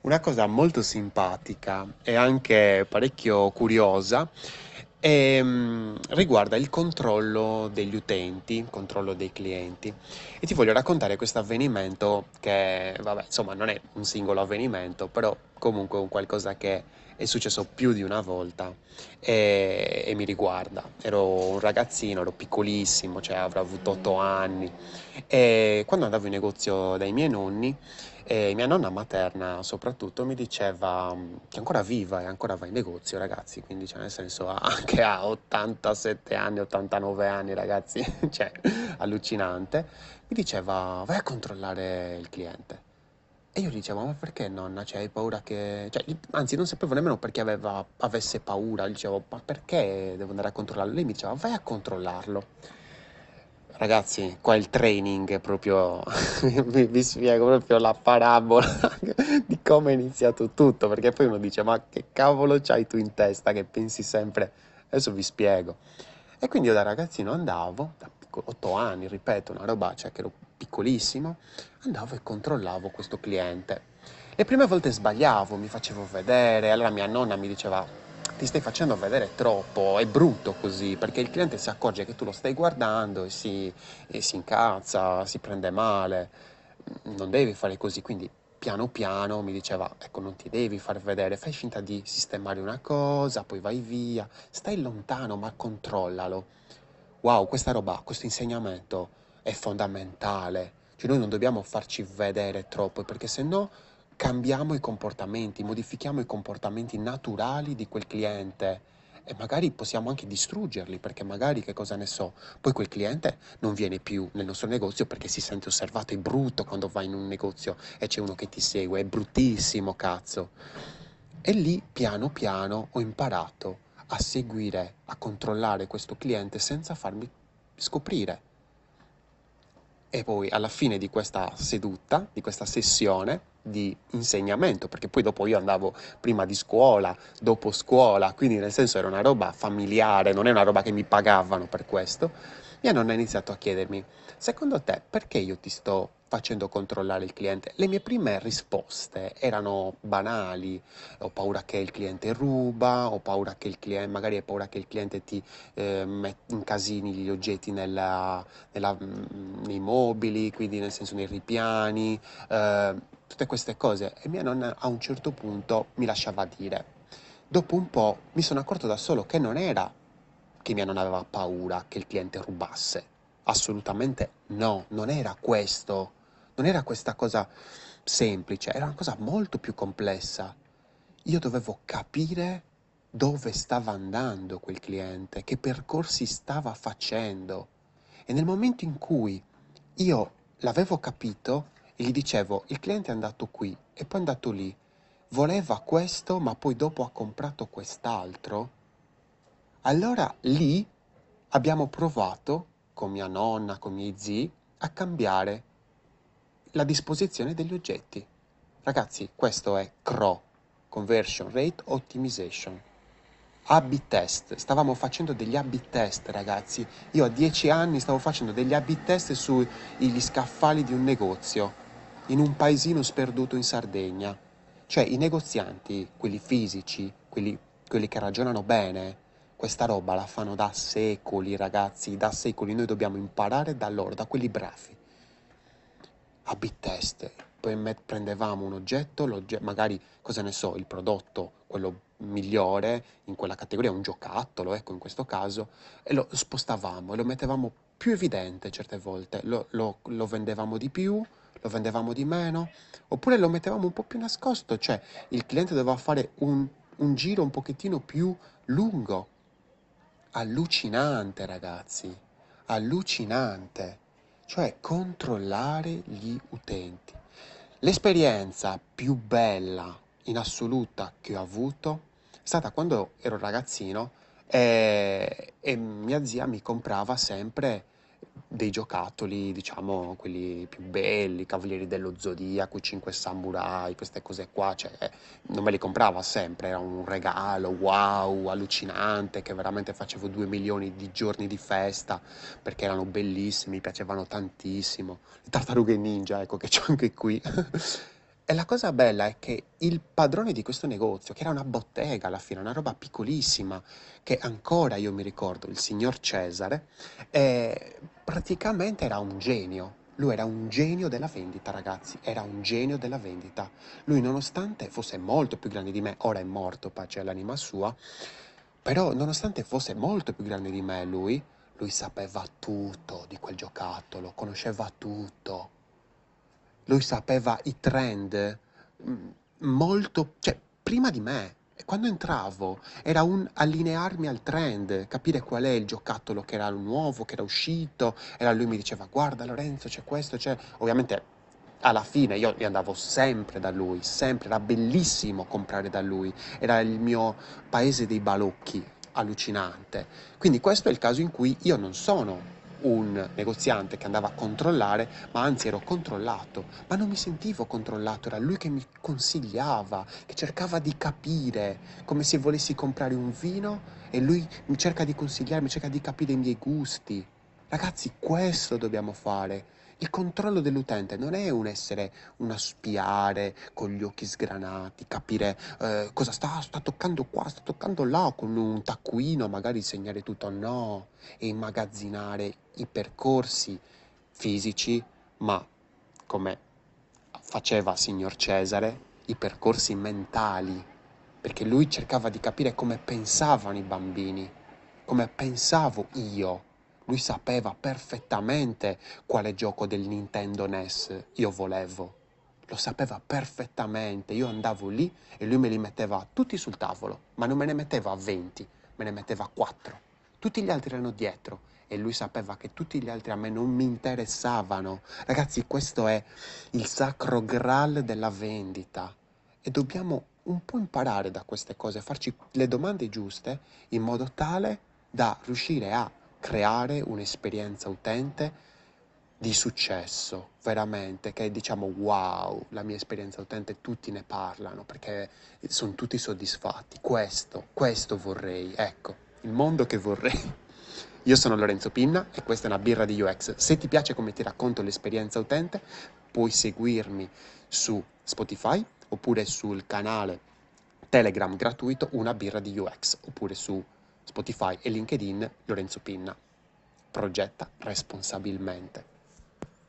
Una cosa molto simpatica e anche parecchio curiosa ehm, riguarda il controllo degli utenti, il controllo dei clienti. E ti voglio raccontare questo avvenimento che, vabbè, insomma, non è un singolo avvenimento, però comunque un qualcosa che è successo più di una volta e, e mi riguarda. Ero un ragazzino, ero piccolissimo, cioè avrò avuto otto anni e quando andavo in negozio dai miei nonni, e mia nonna materna soprattutto mi diceva mm, che è ancora viva e ancora va in negozio, ragazzi, quindi cioè, nel senso anche a 87 anni, 89 anni, ragazzi, cioè allucinante, mi diceva vai a controllare il cliente. E io gli dicevo, ma perché nonna? Cioè, hai paura che... Cioè, anzi, non sapevo nemmeno perché aveva, avesse paura. Dicevo, ma perché devo andare a controllarlo? Lei mi diceva, vai a controllarlo. Ragazzi, qua il training è proprio, vi, vi spiego proprio la parabola di come è iniziato tutto, perché poi uno dice, ma che cavolo c'hai tu in testa che pensi sempre? Adesso vi spiego. E quindi io da ragazzino andavo, da piccolo, 8 anni, ripeto, una roba, cioè che ero piccolissimo, andavo e controllavo questo cliente. Le prime volte sbagliavo, mi facevo vedere, allora mia nonna mi diceva ti stai facendo vedere troppo, è brutto così, perché il cliente si accorge che tu lo stai guardando e si, e si incazza, si prende male, non devi fare così, quindi piano piano mi diceva, ecco, non ti devi far vedere, fai finta di sistemare una cosa, poi vai via, stai lontano, ma controllalo. Wow, questa roba, questo insegnamento è fondamentale. Cioè noi non dobbiamo farci vedere troppo, perché se no cambiamo i comportamenti, modifichiamo i comportamenti naturali di quel cliente e magari possiamo anche distruggerli perché magari, che cosa ne so, poi quel cliente non viene più nel nostro negozio perché si sente osservato, è brutto quando vai in un negozio e c'è uno che ti segue, è bruttissimo, cazzo. E lì, piano piano, ho imparato a seguire, a controllare questo cliente senza farmi scoprire. E poi alla fine di questa seduta, di questa sessione di insegnamento, perché poi dopo io andavo prima di scuola, dopo scuola, quindi nel senso era una roba familiare, non è una roba che mi pagavano per questo, mia nonna ha iniziato a chiedermi, secondo te perché io ti sto facendo controllare il cliente? Le mie prime risposte erano banali, ho paura che il cliente ruba, ho paura che il cliente, magari hai paura che il cliente ti eh, met- incasini gli oggetti nella, nella, mm, nei mobili, quindi nel senso nei ripiani, eh, tutte queste cose. E mia nonna a un certo punto mi lasciava dire. Dopo un po' mi sono accorto da solo che non era che mia nonna aveva paura che il cliente rubasse. Assolutamente no, non era questo. Non era questa cosa semplice, era una cosa molto più complessa. Io dovevo capire dove stava andando quel cliente, che percorsi stava facendo. E nel momento in cui io l'avevo capito e gli dicevo, il cliente è andato qui e poi è andato lì, voleva questo ma poi dopo ha comprato quest'altro, allora lì abbiamo provato, con mia nonna, con i miei zii, a cambiare la disposizione degli oggetti. Ragazzi, questo è CRO, Conversion Rate Optimization. A-B test, stavamo facendo degli A-B test ragazzi, io a 10 anni stavo facendo degli A-B test sugli scaffali di un negozio, in un paesino sperduto in Sardegna. Cioè i negozianti, quelli fisici, quelli, quelli che ragionano bene, questa roba la fanno da secoli ragazzi, da secoli, noi dobbiamo imparare da loro, da quelli bravi a bit test, poi prendevamo un oggetto, magari, cosa ne so, il prodotto, quello migliore in quella categoria, un giocattolo, ecco in questo caso, e lo spostavamo e lo mettevamo più evidente certe volte, lo, lo, lo vendevamo di più, lo vendevamo di meno, oppure lo mettevamo un po' più nascosto, cioè il cliente doveva fare un, un giro un pochettino più lungo. Allucinante ragazzi, allucinante cioè controllare gli utenti. L'esperienza più bella in assoluta che ho avuto è stata quando ero ragazzino e, e mia zia mi comprava sempre dei giocattoli, diciamo, quelli più belli, Cavalieri dello Zodiaco, i Cinque Samurai, queste cose qua, cioè, non me li comprava sempre, era un regalo, wow, allucinante, che veramente facevo due milioni di giorni di festa, perché erano bellissimi, mi piacevano tantissimo. Le tartarughe ninja, ecco, che c'ho anche qui. E la cosa bella è che il padrone di questo negozio, che era una bottega alla fine, una roba piccolissima, che ancora io mi ricordo, il signor Cesare, eh, praticamente era un genio. Lui era un genio della vendita, ragazzi, era un genio della vendita. Lui, nonostante fosse molto più grande di me, ora è morto, pace all'anima sua, però nonostante fosse molto più grande di me lui, lui sapeva tutto di quel giocattolo, conosceva tutto lui sapeva i trend mm, molto, cioè prima di me. Quando entravo era un allinearmi al trend, capire qual è il giocattolo che era nuovo, che era uscito, e lui mi diceva guarda Lorenzo c'è questo, c'è... Ovviamente alla fine io andavo sempre da lui, sempre, era bellissimo comprare da lui, era il mio paese dei balocchi, allucinante. Quindi questo è il caso in cui io non sono un negoziante che andava a controllare, ma anzi ero controllato, ma non mi sentivo controllato, era lui che mi consigliava, che cercava di capire, come se volessi comprare un vino e lui mi cerca di consigliarmi, cerca di capire i miei gusti. Ragazzi, questo dobbiamo fare. Il controllo dell'utente non è un essere, un spiare con gli occhi sgranati, capire eh, cosa sta, sta toccando qua, sta toccando là, con un taccuino magari segnare tutto, no, e immagazzinare i percorsi fisici, ma come faceva signor Cesare, i percorsi mentali, perché lui cercava di capire come pensavano i bambini, come pensavo io lui sapeva perfettamente quale gioco del Nintendo NES io volevo. Lo sapeva perfettamente. Io andavo lì e lui me li metteva tutti sul tavolo, ma non me ne metteva 20, me ne metteva 4. Tutti gli altri erano dietro e lui sapeva che tutti gli altri a me non mi interessavano. Ragazzi, questo è il sacro graal della vendita e dobbiamo un po' imparare da queste cose, farci le domande giuste in modo tale da riuscire a creare un'esperienza utente di successo, veramente, che diciamo wow, la mia esperienza utente, tutti ne parlano perché sono tutti soddisfatti. Questo, questo vorrei, ecco, il mondo che vorrei. Io sono Lorenzo Pinna e questa è una birra di UX. Se ti piace come ti racconto l'esperienza utente, puoi seguirmi su Spotify oppure sul canale Telegram gratuito Una birra di UX oppure su Spotify e LinkedIn Lorenzo Pinna. Progetta responsabilmente.